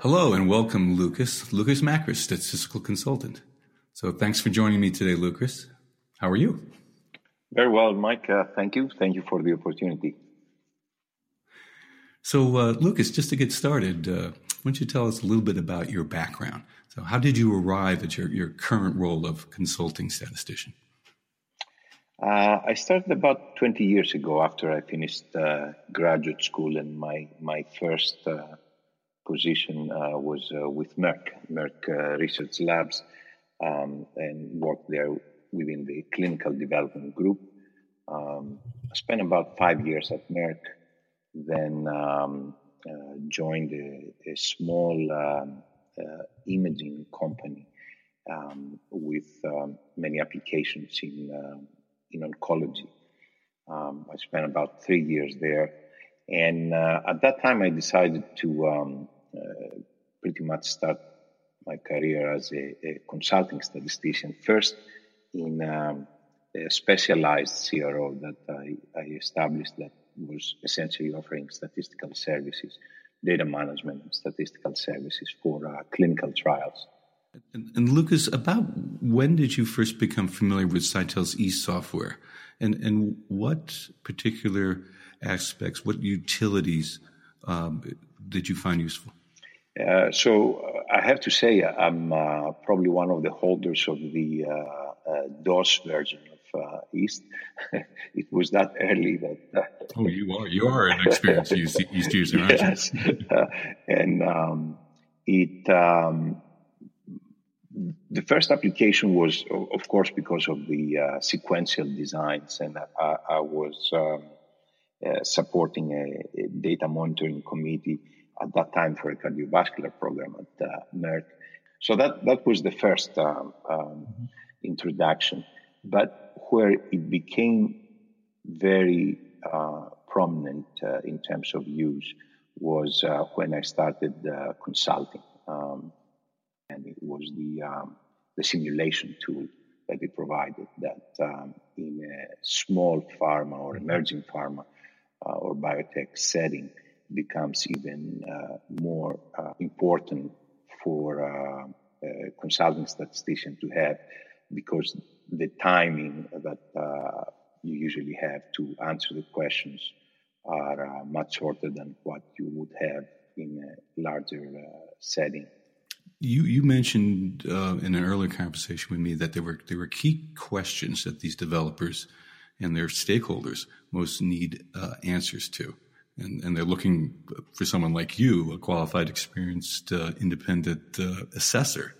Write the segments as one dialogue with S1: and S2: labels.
S1: Hello and welcome, Lucas. Lucas Makris, statistical consultant. So thanks for joining me today, Lucas. How are you?
S2: Very well, Mike. Uh, thank you. Thank you for the opportunity.
S1: So, uh, Lucas, just to get started, uh, why don't you tell us a little bit about your background? So, how did you arrive at your, your current role of consulting statistician?
S2: Uh, I started about 20 years ago after I finished uh, graduate school, and my, my first uh, position uh, was uh, with Merck, Merck uh, Research Labs, um, and worked there within the clinical development group. Um, spent about five years at Merck, then um, joined a, a small um, imaging company um, with um, many applications in in oncology. Um, I spent about three years there. And uh, at that time, I decided to um, uh, pretty much start my career as a, a consulting statistician, first in um, a specialized CRO that I, I, established that was essentially offering statistical services, data management, statistical services for uh, clinical trials.
S1: And, and, Lucas, about when did you first become familiar with Cytel's e software? and and what particular aspects, what utilities um, did you find useful?
S2: Uh, so uh, I have to say I'm uh, probably one of the holders of the uh, DOS version of uh, East. it was that early that.
S1: oh, you are you are an experienced East, East user, aren't
S2: yes. and um, it. Um, the first application was, of course, because of the uh, sequential designs, and I, I was um, uh, supporting a, a, data monitoring committee at that time for a cardiovascular program at uh, Merck. So that that was the first um, um, introduction, but where it became very uh, prominent uh, in terms of use was uh, when I started consulting. Um, and it was the um, the simulation tool that it provided that um, in a small pharma or emerging pharma uh, or biotech setting becomes even uh, more uh, important for uh, a consulting statistician to have because the timing that uh, you usually have to answer the questions are uh, much shorter than what you would have in a larger setting.
S1: You you mentioned uh, in an earlier conversation with me that there were there were key questions that these developers and their stakeholders most need uh, answers to, and and they're looking for someone like you, a qualified, experienced, uh, independent uh, assessor.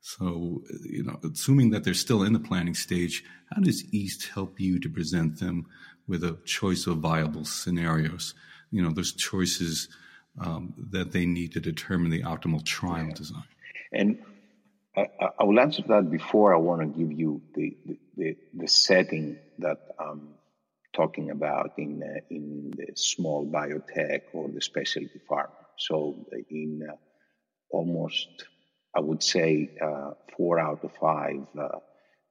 S1: So you know, assuming that they're still in the planning stage, how does East help you to present them with a choice of viable scenarios? You know, those choices. Um, that they need to determine the optimal trial design.
S2: And I, I, will answer that before I want to give you the, the, the, the setting that I'm talking about in, uh, in the small biotech or the specialty pharma. So in uh, almost, I would say, uh, four out of five uh,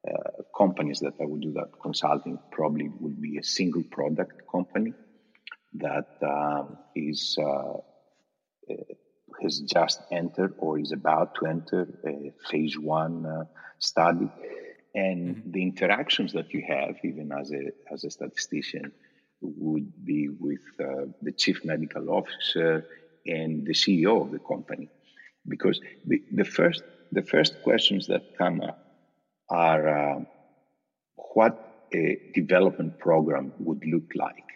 S2: uh, companies that I would do that consulting probably would be a single product company that um, is uh, has just entered or is about to enter a phase one uh, study. And mm-hmm. the interactions that you have, even as a, as a statistician, would be with uh, the chief medical officer and the CEO of the company. Because the, the, first, the first questions that come up are uh, what a development program would look like.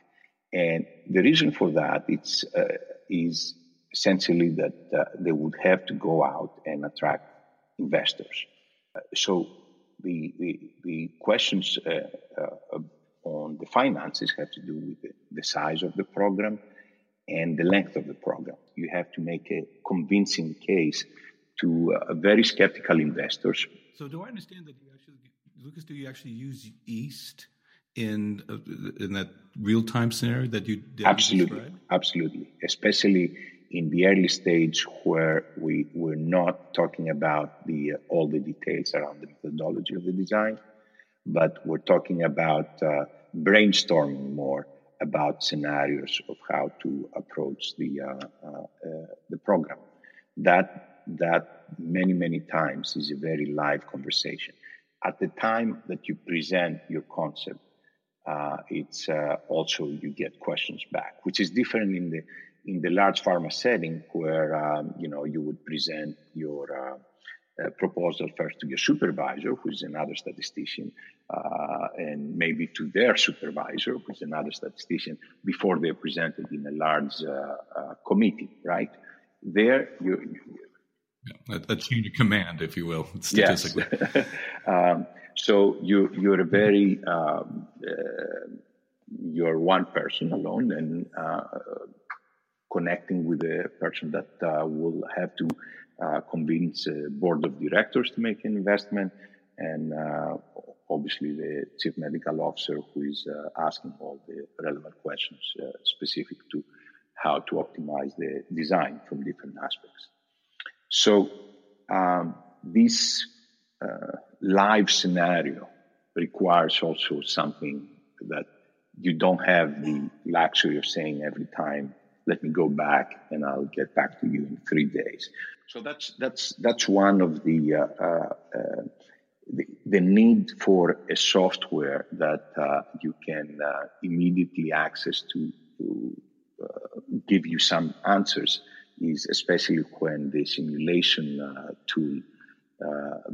S2: And the reason for that it's, uh, is essentially that uh, they would have to go out and attract investors. Uh, so the, the, the questions uh, uh, on the finances have to do with the, the, size of the program and the length of the program. You have to make a convincing case to uh, very skeptical investors.
S1: So do I understand that you actually, Lucas, do you actually use East in uh, in that real time scenario that you
S2: absolutely, absolutely, especially in the early stage where we were not talking about the uh, all the details around the methodology of the design, but we're talking about uh, brainstorming more about scenarios of how to approach the uh, uh, uh the program. that that many many times is a very live conversation. At the time that you present your concept, uh, it's also you get questions back, which is different in the in the large pharma setting where um, you know you would present your uh, uh, proposal first to your supervisor, who is another statistician, uh, and maybe to their supervisor, who is another statistician, before they're presented in a large uh, uh committee, right? There, you.
S1: yeah, that's unit command, if you will, statistically.
S2: Yes. um, so you you're a very um, uh, you're one person alone, and connecting with a person that will have to uh, convince a board of directors to make an investment, and uh, obviously the chief medical officer who is uh, asking all the relevant questions specific to how to optimize the design from different aspects. So um, this uh, live scenario requires also something that you don't have the luxury of saying every time, let me go back and I'll get back to you in three days. So that's that's that's one of the uh, uh, uh, the, the, need for a software that uh, you can uh, immediately access to, to uh, give you some answers is especially when the simulation tool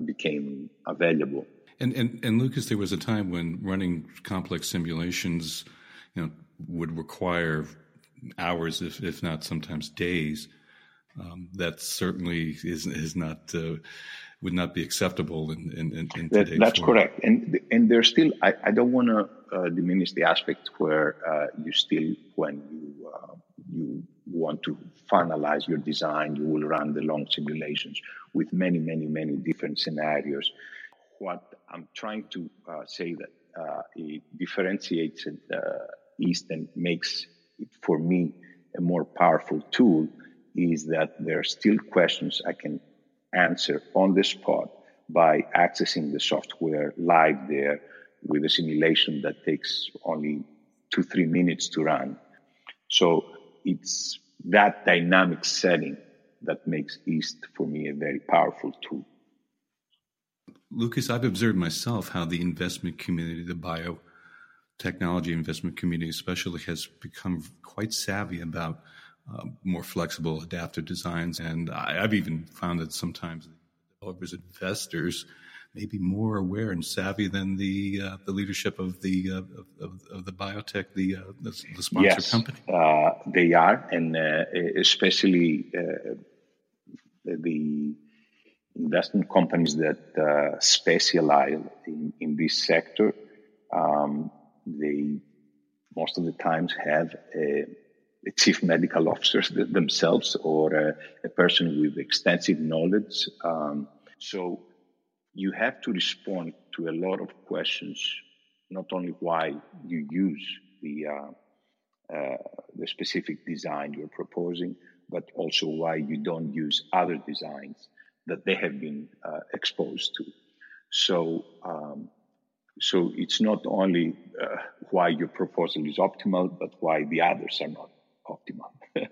S2: became available.
S1: And, and and Lucas, there was a time when running complex simulations, you know, would require hours, if if not sometimes days. Um, that certainly is is not uh, would not be acceptable in, in, in
S2: that, That's world. correct, and and there's still I, I don't want to uh, diminish the aspect where uh, you still when you uh, you want to finalize your design, you will run the long simulations with many many many different scenarios. What I'm trying to uh, say that uh, it differentiates East and makes for me a more powerful tool is that there are still questions I can answer on the spot by accessing the software live there with a simulation that takes only two, three minutes to run. So it's that dynamic setting that makes East for me a very powerful tool.
S1: Lucas, I've observed myself how the investment community, the biotechnology investment community especially, has become quite savvy about uh, more flexible adaptive designs. And I, have even found that sometimes developers, investors, may be more aware and savvy than the uh, the leadership of the uh, of, of, the biotech, the uh, the, the sponsor
S2: yes,
S1: company.
S2: Uh, they are, and uh, especially the investment companies that specialize in, in this sector. Um, they most of the times have a chief medical officers themselves or a, a person with extensive knowledge. Um, so you have to respond to a lot of questions, not only why you use the uh, uh, the specific design you're proposing, but also why you don't use other designs that they have been uh, exposed to. So, um, so it's not only uh, why your proposal is optimal, but why the others are not optimal. uh,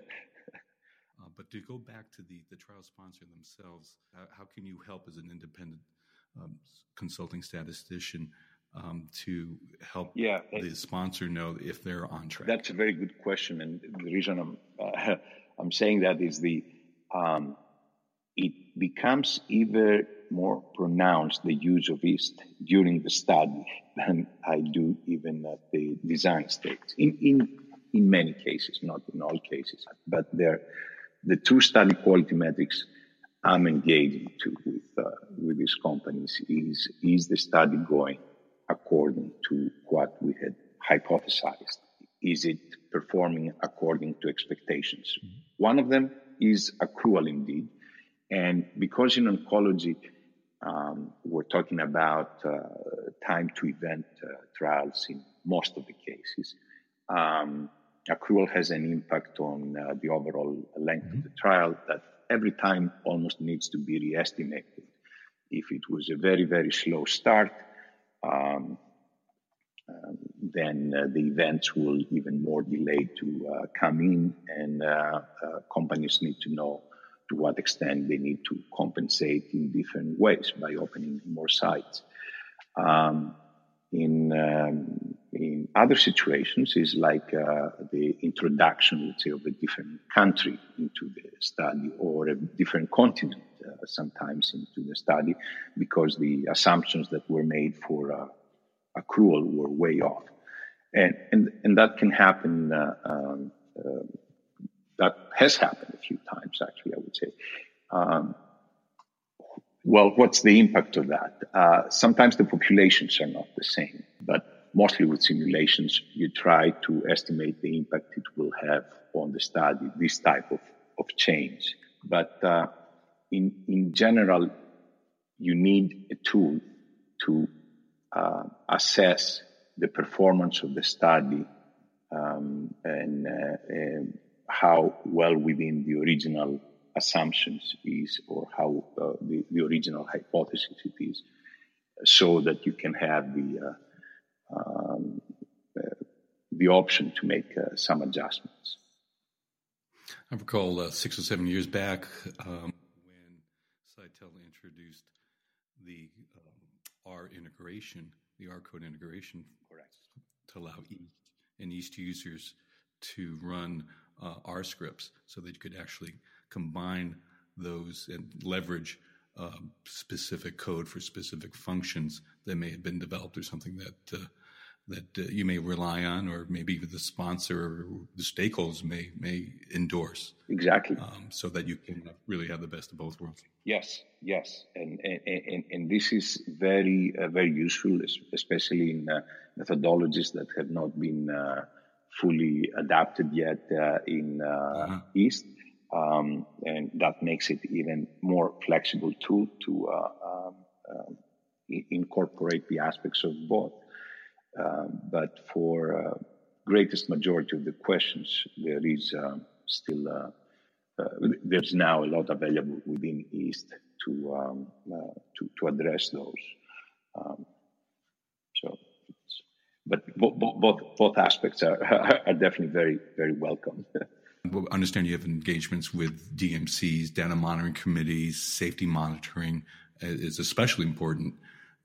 S1: but to go back to the, the trial sponsor themselves, how, how can you help as an independent um, consulting statistician um, to help yeah, the sponsor know if they're on track?
S2: That's a very good question, and the reason I'm uh, I'm saying that is the um, it becomes even more pronounced the use of East during the study than I do even at the design stage. In in in many cases, not in all cases. But there, the two study quality metrics I'm engaging to with uh, with these companies is is the study going according to what we had hypothesized? Is it performing according to expectations? Mm-hmm. One of them is accrual indeed, and because in oncology um, we're talking about uh, time to event uh, trials in most of the cases. Um, accrual has an impact on uh, the overall length mm-hmm. of the trial that every time almost needs to be re-estimated. If it was a very, very slow start, um, um, then uh, the events will even more delayed to uh, come in, and uh companies need to know to what extent they need to compensate in different ways by opening more sites. Um, in um, in other situations, is like uh, the introduction, let's say, of a different country into the study or a different continent uh, sometimes into the study, because the assumptions that were made for uh, accrual were way off, and and and that can happen. Uh, um, uh, that has happened a few times, actually. I would say. Um, well, what's the impact of that? Uh, sometimes the populations are not the same, but mostly with simulations, you try to estimate the impact it will have on the study, this type of, of change. But uh, in, in general, you need a tool to uh, assess the performance of the study um, and, uh, how well within the original assumptions is or how uh, the, the, original hypothesis it is so that you can have the uh, um, uh, the option to make uh, some adjustments.
S1: I recall uh, six or seven years back um, when Cytel introduced the um, R integration, the R code integration,
S2: Correct.
S1: to allow East and East users to run uh, R scripts so that you could actually combine those and leverage um, specific code for specific functions that may have been developed or something that uh, that uh, you may rely on, or maybe even the sponsor or the stakeholders may may endorse.
S2: Exactly.
S1: Um, so that you can really have the best of both worlds.
S2: Yes, yes, and and, and, and this is very uh, very useful, especially in uh, methodologies that have not been uh, fully adapted yet uh, in uh-huh. East um, and that makes it even more flexible tool to uh, um, um incorporate the aspects of both. Um, but for uh, greatest majority of the questions, there is um, still uh, uh, there's now a lot available within East to um, uh, to, to address those. But both, both aspects are, are definitely very very welcome.
S1: I understand you have engagements with DMCs, data monitoring committees, safety monitoring is especially important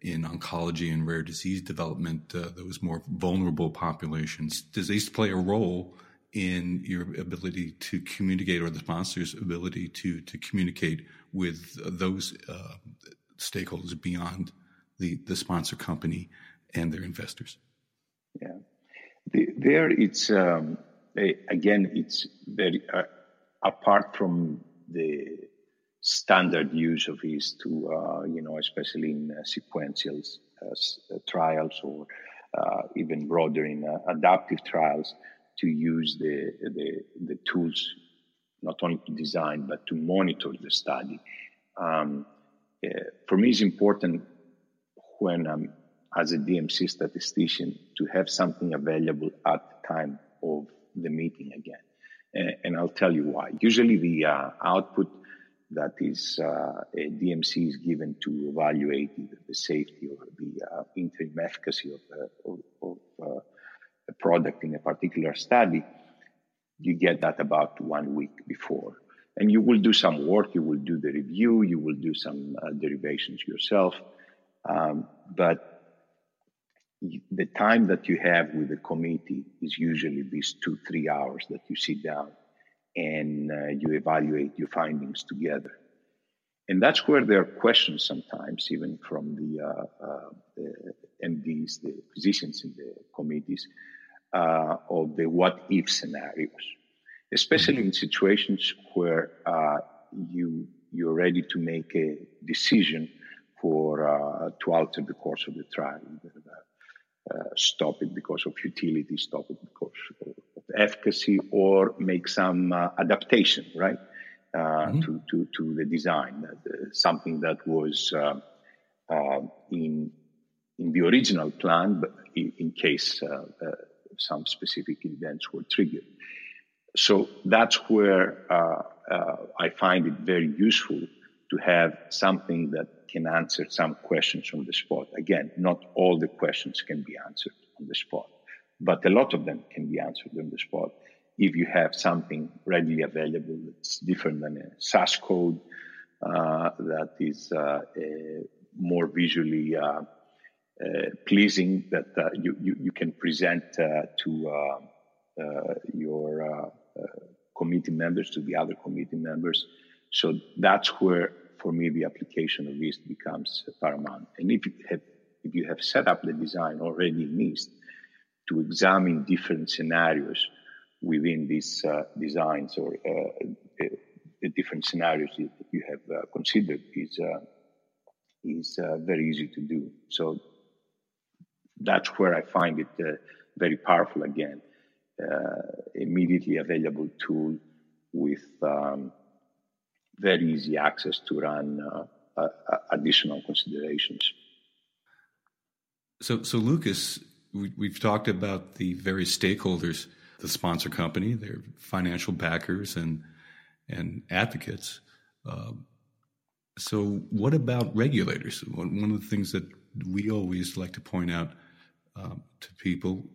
S1: in oncology and rare disease development, uh, those more vulnerable populations. Does East play a role in your ability to communicate or the sponsor's ability to, to communicate with those uh, stakeholders beyond the, the sponsor company and their investors?
S2: The, there, it's. Um again, it's very uh, apart from the standard use of these to, uh, you know, especially in uh, sequential uh, trials or uh, even broader in uh, adaptive trials, to use the, the, the tools not only to design but to monitor the study. Um, for me, it's important when I'm as a DMC statistician to have something available at the time of the meeting again. And, and I'll tell you why. Usually the uh, output that is uh, a DMC is given to evaluate either the safety or the uh, interim efficacy of, of, of uh, a product in a particular study, you get that about one week before. And you will do some work, you will do the review, you will do some uh, derivations yourself. Um, but the time that you have with the committee is usually these two, three hours that you sit down and uh, you evaluate your findings together. And that's where there are questions sometimes, even from the, uh, uh, the MDs, the physicians in the committees, uh, of the what if scenarios, especially in situations where uh, you, you're ready to make a decision for uh, to alter the course of the trial, stop it because of futility, stop it because of, efficacy, or make some uh, adaptation, right, uh, mm-hmm. to, to, to the design. something that was in in the original plan, but in, in case some specific events were triggered. So that's where uh, uh, I find it very useful to have something that can answer some questions on the spot. Again, not all the questions can be answered on the spot, but a lot of them can be answered on the spot if you have something readily available that's different than a SAS code uh, that is uh, more visually uh, uh, pleasing that uh, you, you, you, can present to your committee members, to the other committee members. So that's where, for me, the application of East becomes paramount. And if you have, if you have set up the design already in East to examine different scenarios within these uh, designs or uh, the different scenarios that you have uh, considered is is very easy to do. So that's where I find it very powerful again. immediately available tool with um, very easy access to run uh, uh, additional considerations.
S1: So, so Lucas, we, have talked about the various stakeholders, the sponsor company, their financial backers, and and advocates. Uh, so, what about regulators? One of the things that we always like to point out um, to people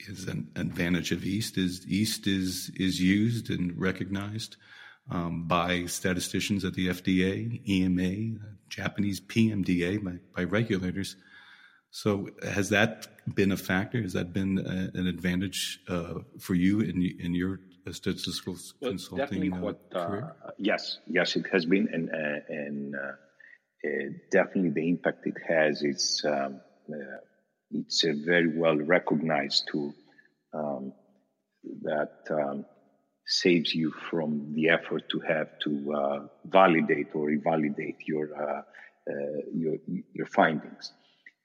S1: is an advantage of East is East is is used and recognized um, by statisticians at the FDA, EMA, Japanese PMDA, by, by, regulators. So has that been a factor? Has that been a, an advantage uh, for you in in your statistical well, consulting uh, what, uh, career?
S2: yes, yes, it has been, and uh, and uh, definitely the impact it has is um, it's a very well recognized tool um, that um, saves you from the effort to have to uh, validate or revalidate your, uh, uh, your, your findings.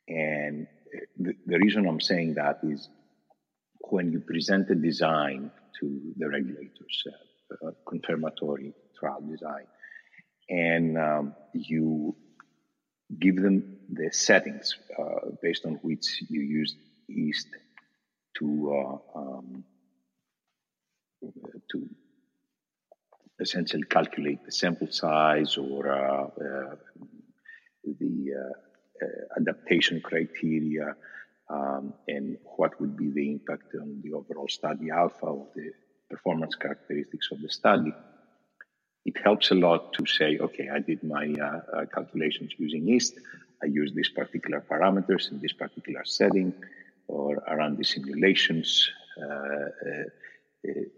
S2: And the, the, reason I'm saying that is when you present a design to the regulators, uh, confirmatory trial design, and um, you give them the settings uh, based on which you used East to uh, um, to essentially calculate the sample size or uh, uh, the uh, uh, adaptation criteria um, and what would be the impact on the overall study alpha of the performance characteristics of the study. It helps a lot to say, okay, I did my uh, calculations using East. I use these particular parameters in this particular setting or around the simulations. Uh, uh, uh,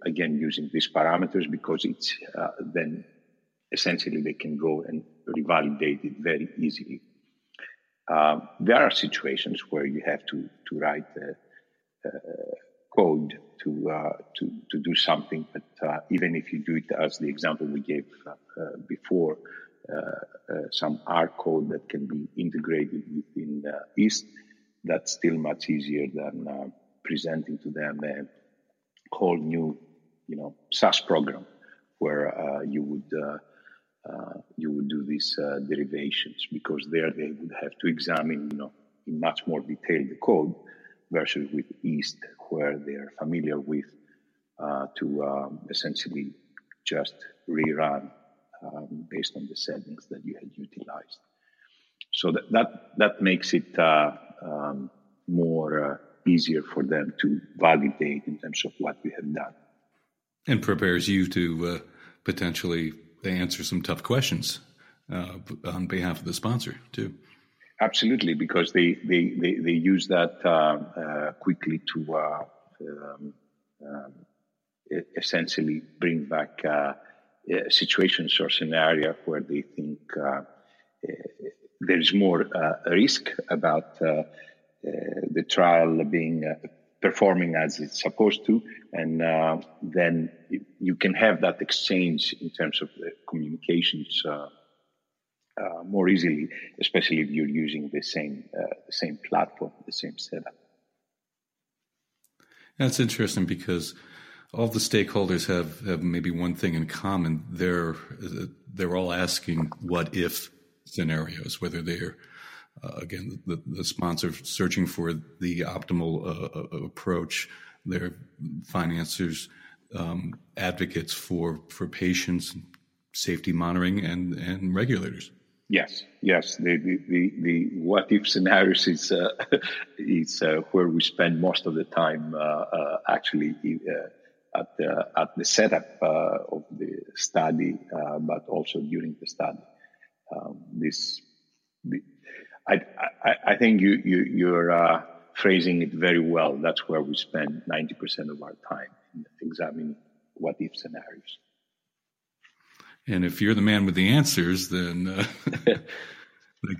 S2: again, using these parameters because it's then essentially they can go and revalidate it very easily. Uh, there are situations where you have to to write uh, code to uh, to to do something, but even if you do it as the example we gave before, some R code that can be integrated within East that's still much easier than uh, presenting to them whole new, you know, SAS program where uh, you would uh, uh you would do these uh, derivations because there they would have to examine, you know, in much more detail the code versus with East where they are familiar with uh, to um, essentially just rerun um, based on the settings that you had utilized. So that that, that makes it um, more uh, easier for them to validate in terms of what we have done.
S1: And prepares you to uh, potentially answer some tough questions uh, on behalf of the sponsor, too.
S2: Absolutely, because they, they, they, they use that uh, uh, quickly to uh, um, um, essentially bring back situations or scenario where they think there is more uh, risk about the trial being performing as it's supposed to, and then you can have that exchange in terms of communications. Uh, more easily, especially if you're using the same uh, same platform, the same setup.
S1: That's interesting because all the stakeholders have, have maybe one thing in common. They're they're all asking what if scenarios, whether they're uh, again the, the sponsor searching for the optimal uh, uh, approach, they're financiers, um, advocates for for patients, safety monitoring, and and regulators.
S2: Yes, yes. The the, the, the what if scenarios is uh, is uh, where we spend most of the time uh, actually at the at the setup uh, of the study, uh, but also during the study. Um, this, I, I, I think you you you're uh, phrasing it very well. That's where we spend ninety percent of our time examining what if scenarios.
S1: And if you're the man with the answers, then uh,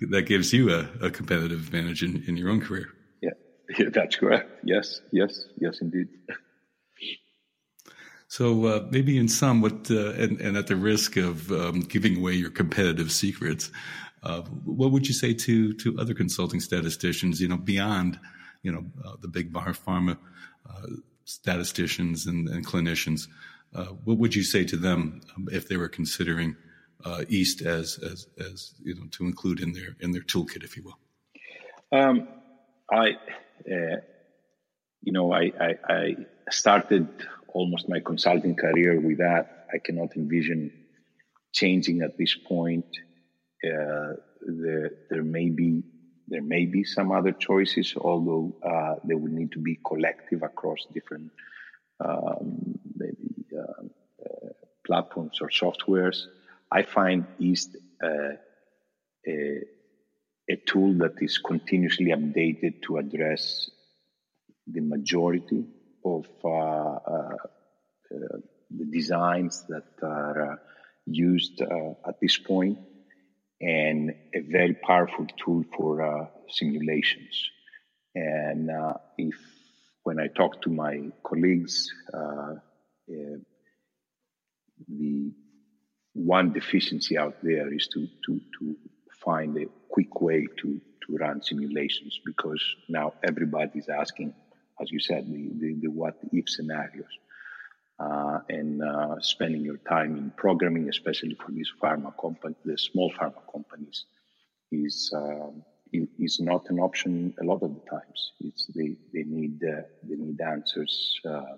S1: that gives you a, a competitive advantage in, in your own career.
S2: Yeah. yeah, that's correct. Yes, yes, yes, indeed.
S1: So uh, maybe in some, what uh, and, and, at the risk of um, giving away your competitive secrets, uh, what would you say to to other consulting statisticians? You know, beyond you know uh, the big bar pharma uh, statisticians and, and clinicians, uh, what would you say to them um, if they were considering East as as as you know to include in their in their toolkit, if you will?
S2: Um, I, you know, I, I, I started almost my consulting career with that. I cannot envision changing at this point. Uh, the, there may be there may be some other choices, although uh, they would need to be collective across different um, maybe uh, uh platforms or softwares. I find East uh, a, a tool that is continuously updated to address the majority of uh, the designs that are used at this point and a very powerful tool for uh, simulations. And uh, if when I talk to my colleagues, uh, the one deficiency out there is to, to, to find a quick way to, to run simulations because now everybody's asking as you said, the, the, the what if scenarios. Uh, and uh, spending your time in programming, especially for these pharma companies, the small pharma companies, is uh, is not an option a lot of the times. It's they they need uh, they need answers uh,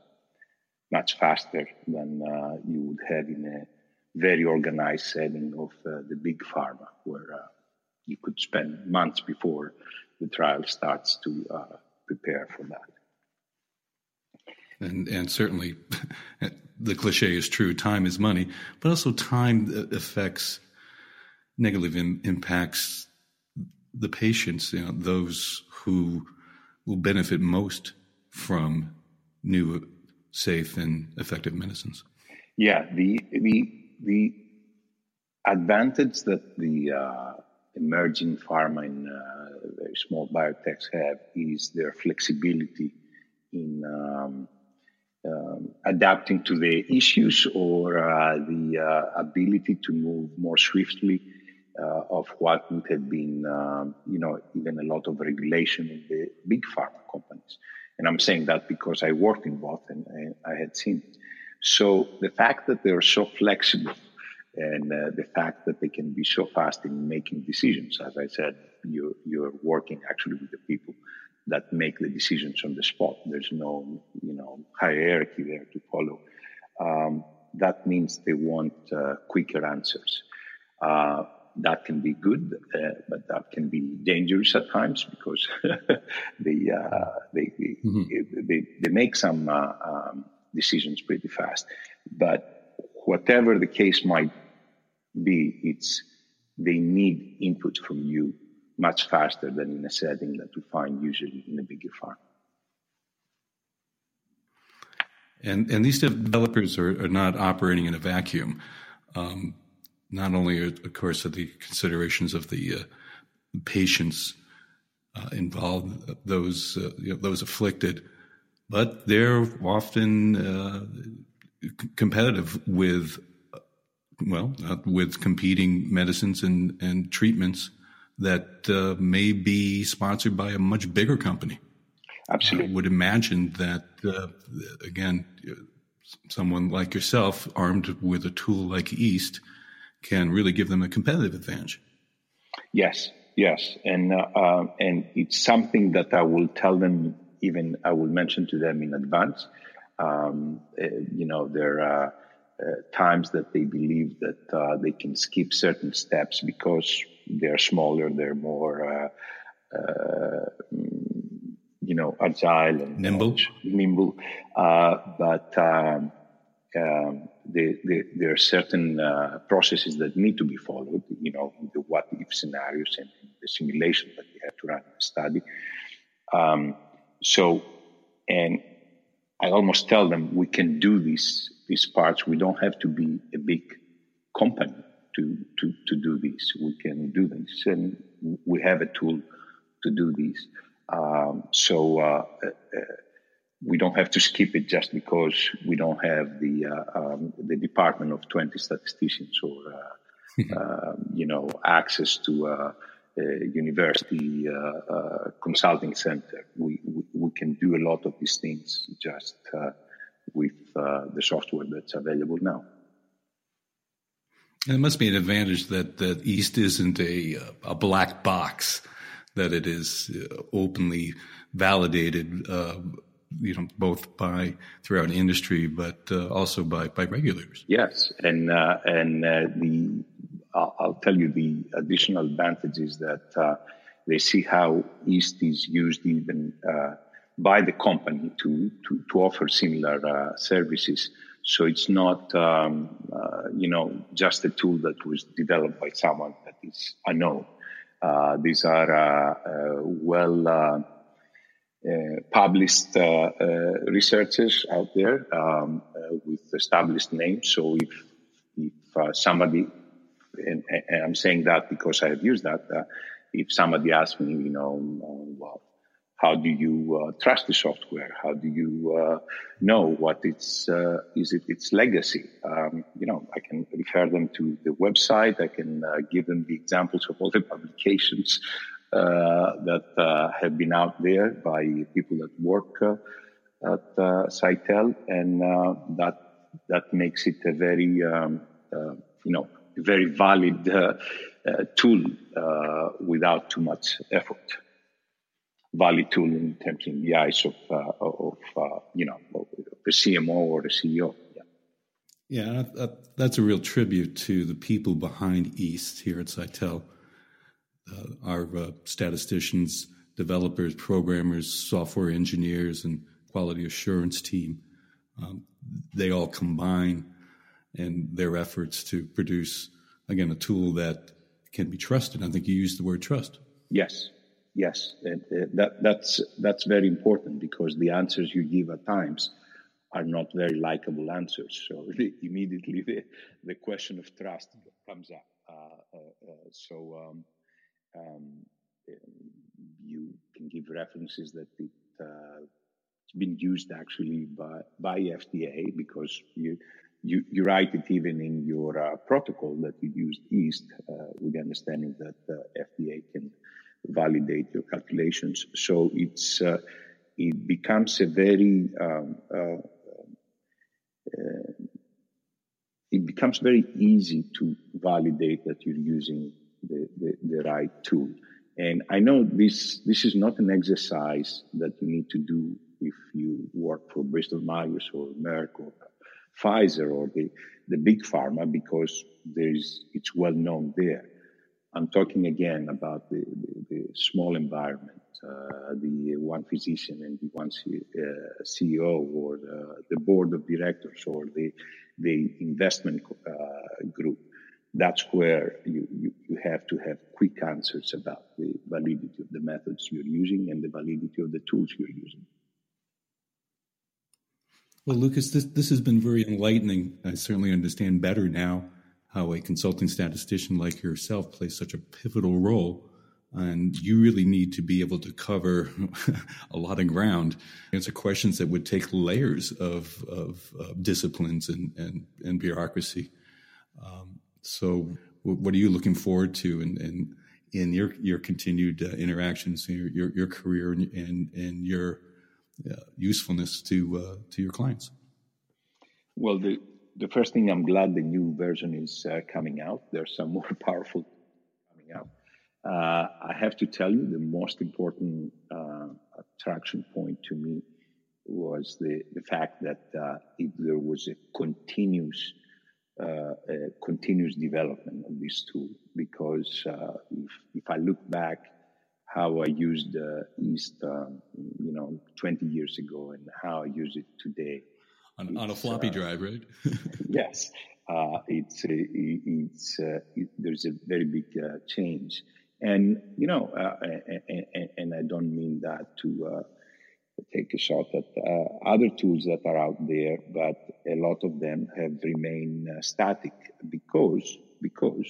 S2: much faster than uh, you would have in a very organized setting of the big pharma, where you could spend months before the trial starts to prepare for that
S1: and and certainly the cliche is true time is money but also time affects negatively impacts the patients you know those who will benefit most from new safe and effective medicines.
S2: Yeah the the the advantage that the uh, emerging pharma and uh, very small biotechs have is their flexibility in um, um, adapting to the issues or uh, the uh, ability to move more swiftly uh, of what would have been, um, you know, even a lot of regulation in the big pharma companies. And I'm saying that because I worked in both and, and I had seen it. So the fact that they're so flexible and uh, the fact that they can be so fast in making decisions, as I said, you're, you're working actually with the people that make the decisions on the spot. There's no, you know, hierarchy there to follow. Um, that means they want uh, quicker answers. Uh, that can be good, uh, but that can be dangerous at times because they, uh, they, they, mm-hmm. they, they, make some uh, um, decisions pretty fast. But whatever the case might be, it's they need input from you much faster than in a setting that we find usually in a bigger farm.
S1: And and these developers are, are not operating in a vacuum. Um, not only, of course, are the considerations of the uh, patients uh, involved, those uh, you know, those afflicted, but they're often uh, competitive with well, with competing medicines and, and treatments that uh, may be sponsored by a much bigger company.
S2: Absolutely.
S1: I would imagine that, uh, again, someone like yourself, armed with a tool like East, can really give them a competitive advantage.
S2: Yes, yes, and uh, uh and it's something that I will tell them. Even I will mention to them in advance. Um, uh, you know, there are uh, times that they believe that they can skip certain steps because they're smaller, they're more uh, uh, you know, agile and
S1: nimble.
S2: nimble. Uh, but um, um, the, the, there are certain uh, processes that need to be followed. You know, the what if scenarios and the simulation that you have to run in the study. Um, so, and I almost tell them we can do these these parts. We don't have to be a big company to to to do this. We can do this, and we have a tool to do this. Um, so uh, uh, we don't have to skip it just because we don't have the uh, um, the department of 20 statisticians or uh, um, you know access to a, a university uh, uh, consulting center. We, we, we can do a lot of these things just with the software that's available now.
S1: It must be an advantage that, that East isn't a, a black box that it is uh, openly validated, uh, you know, both by throughout industry, but uh, also by, by regulators.
S2: Yes, and uh, and uh, the I'll, tell you the additional advantage is that uh, they see how East is used even by the company to to, to offer similar services. So it's not, um, you know, just a tool that was developed by someone that is unknown. Uh, these are uh, uh, well published researchers out there um, with established names. So if if somebody, and, and, I'm saying that because I have used that, if somebody asks me, you know, well, how do you uh, trust the software? How do you uh, know what its uh, is it its legacy? Um, you know, I can refer them to the website. I can uh, give them the examples of all the publications uh, that uh, have been out there by people that work at uh, Cytel, and that that makes it a very um, you know very valid tool without too much effort tool in terms in the eyes of, uh, of uh, you know, the CMO or the CEO.
S1: Yeah, yeah that, that's a real tribute to the people behind East here at Cytel. Uh, our uh, statisticians, developers, programmers, software engineers, and quality assurance team, um, they all combine in their efforts to produce, again, a tool that can be trusted. I think you used the word trust.
S2: Yes, yes, that, that's that's very important because the answers you give at times are not very likable answers. So immediately the, the question of trust comes up. Uh, uh, uh, so um, um, you can give references that it, uh, it's been used actually by by FDA because you. You, you write it even in your uh, protocol that you used East uh, with the understanding that FDA can validate your calculations. So it's uh, it becomes a very um, uh, uh, it becomes very easy to validate that you're using the, the, the, right tool. And I know this this is not an exercise that you need to do if you work for Bristol Myers or Merck or Pfizer or the, the big pharma because there's it's well known there. I'm talking again about the, the, the small environment, uh, the one physician and the one C, uh, CEO or the, the, board of directors or the, the investment uh, group. That's where you, you, you, have to have quick answers about the validity of the methods you're using and the validity of the tools you're using.
S1: Well, Lucas, this, this has been very enlightening. I certainly understand better now how a consulting statistician like yourself plays such a pivotal role. And you really need to be able to cover a lot of ground, answer questions that would take layers of, of, of disciplines and, and, and bureaucracy. Um, so, what are you looking forward to in, in, in your, your continued uh, interactions, your, your, your, career, and, and, and your uh, usefulness to, uh, to your clients?
S2: Well, the, the first thing I'm glad the new version is uh, coming out. There's some more powerful coming out. Uh, I have to tell you, the most important uh, attraction point to me was the, the fact that uh, it, there was a continuous uh, a continuous development of this tool. Because uh, if, if I look back how I used uh, East, um, you know, 20 years ago and how I use it today.
S1: On, on a floppy uh, drive, right?
S2: yes. Uh, it's, uh, it's, uh, it, there's a very big uh, change. And, you know, and, and, and, I don't mean that to take a shot at other tools that are out there, but a lot of them have remained static because, because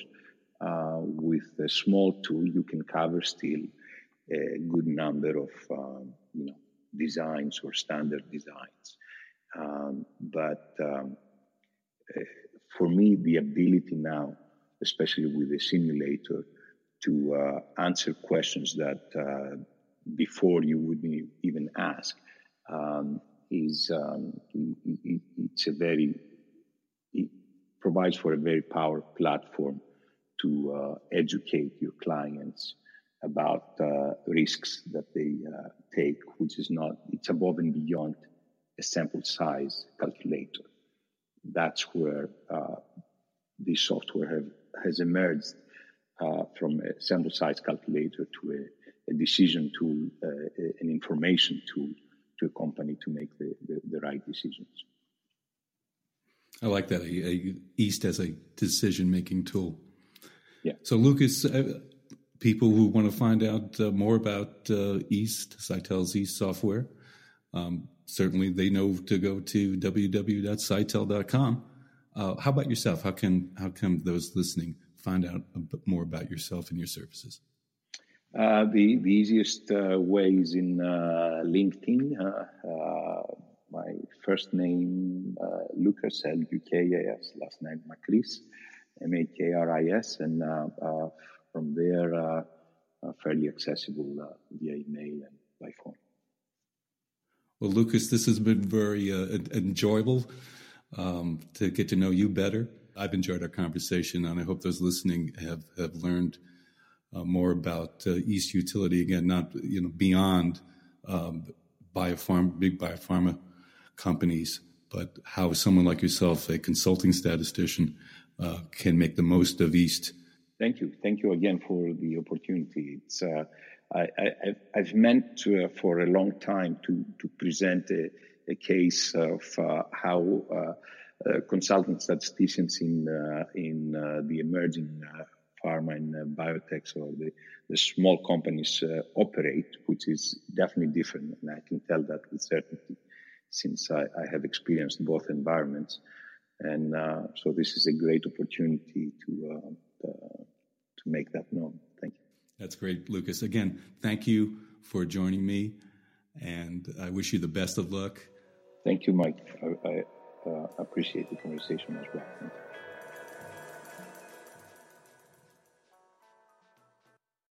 S2: with a small tool, you can cover still a good number of um, you know designs or standard designs. Um, but um, for me, the ability now, especially with the simulator, to uh, answer questions that uh, before you wouldn't even ask um, is um, it, it's a very it provides for a very powerful platform to uh, educate your clients about uh, risks that they uh, take, which is not, it's above and beyond a sample size calculator. That's where uh, this software have, has emerged uh, from a sample size calculator to a, a decision tool, uh, an information tool to a company to make the, the, the right decisions.
S1: I like that. A, a East as a decision making tool.
S2: Yeah.
S1: So, Lucas, uh, people who want to find out uh, more about uh, East, Cytel's East software, um, certainly they know to go to www.cytel.com. Uh, how about yourself? How can how can those listening find out a bit more about yourself and your services?
S2: Uh, the the easiest uh, way is in uh, LinkedIn. my first name Lucas L U K A S, last name Makris, M A K R I S, and from there, uh, uh, fairly accessible uh, via email and by phone.
S1: Well, Lucas, this has been very enjoyable um, to get to know you better. I've enjoyed our conversation, and I hope those listening have have learned uh, more about uh, East Utility. Again, not you know beyond um, biopharm big biopharma companies, but how someone like yourself, a consulting statistician, uh, can make the most of East
S2: Thank you. Thank you again for the opportunity. It's, uh, I, have meant to, uh, for a long time to, to present a, a case of uh, how uh, uh, consultant statisticians in, uh, in the emerging pharma and biotech or the, the small companies operate, which is definitely different. And I can tell that with certainty since I, I have experienced both environments. And so this is a great opportunity to to make that known.
S1: That's great, Lucas. Again, thank you for joining me, and I wish you the best of luck.
S2: Thank you, Mike. I, I uh, appreciate the conversation as well.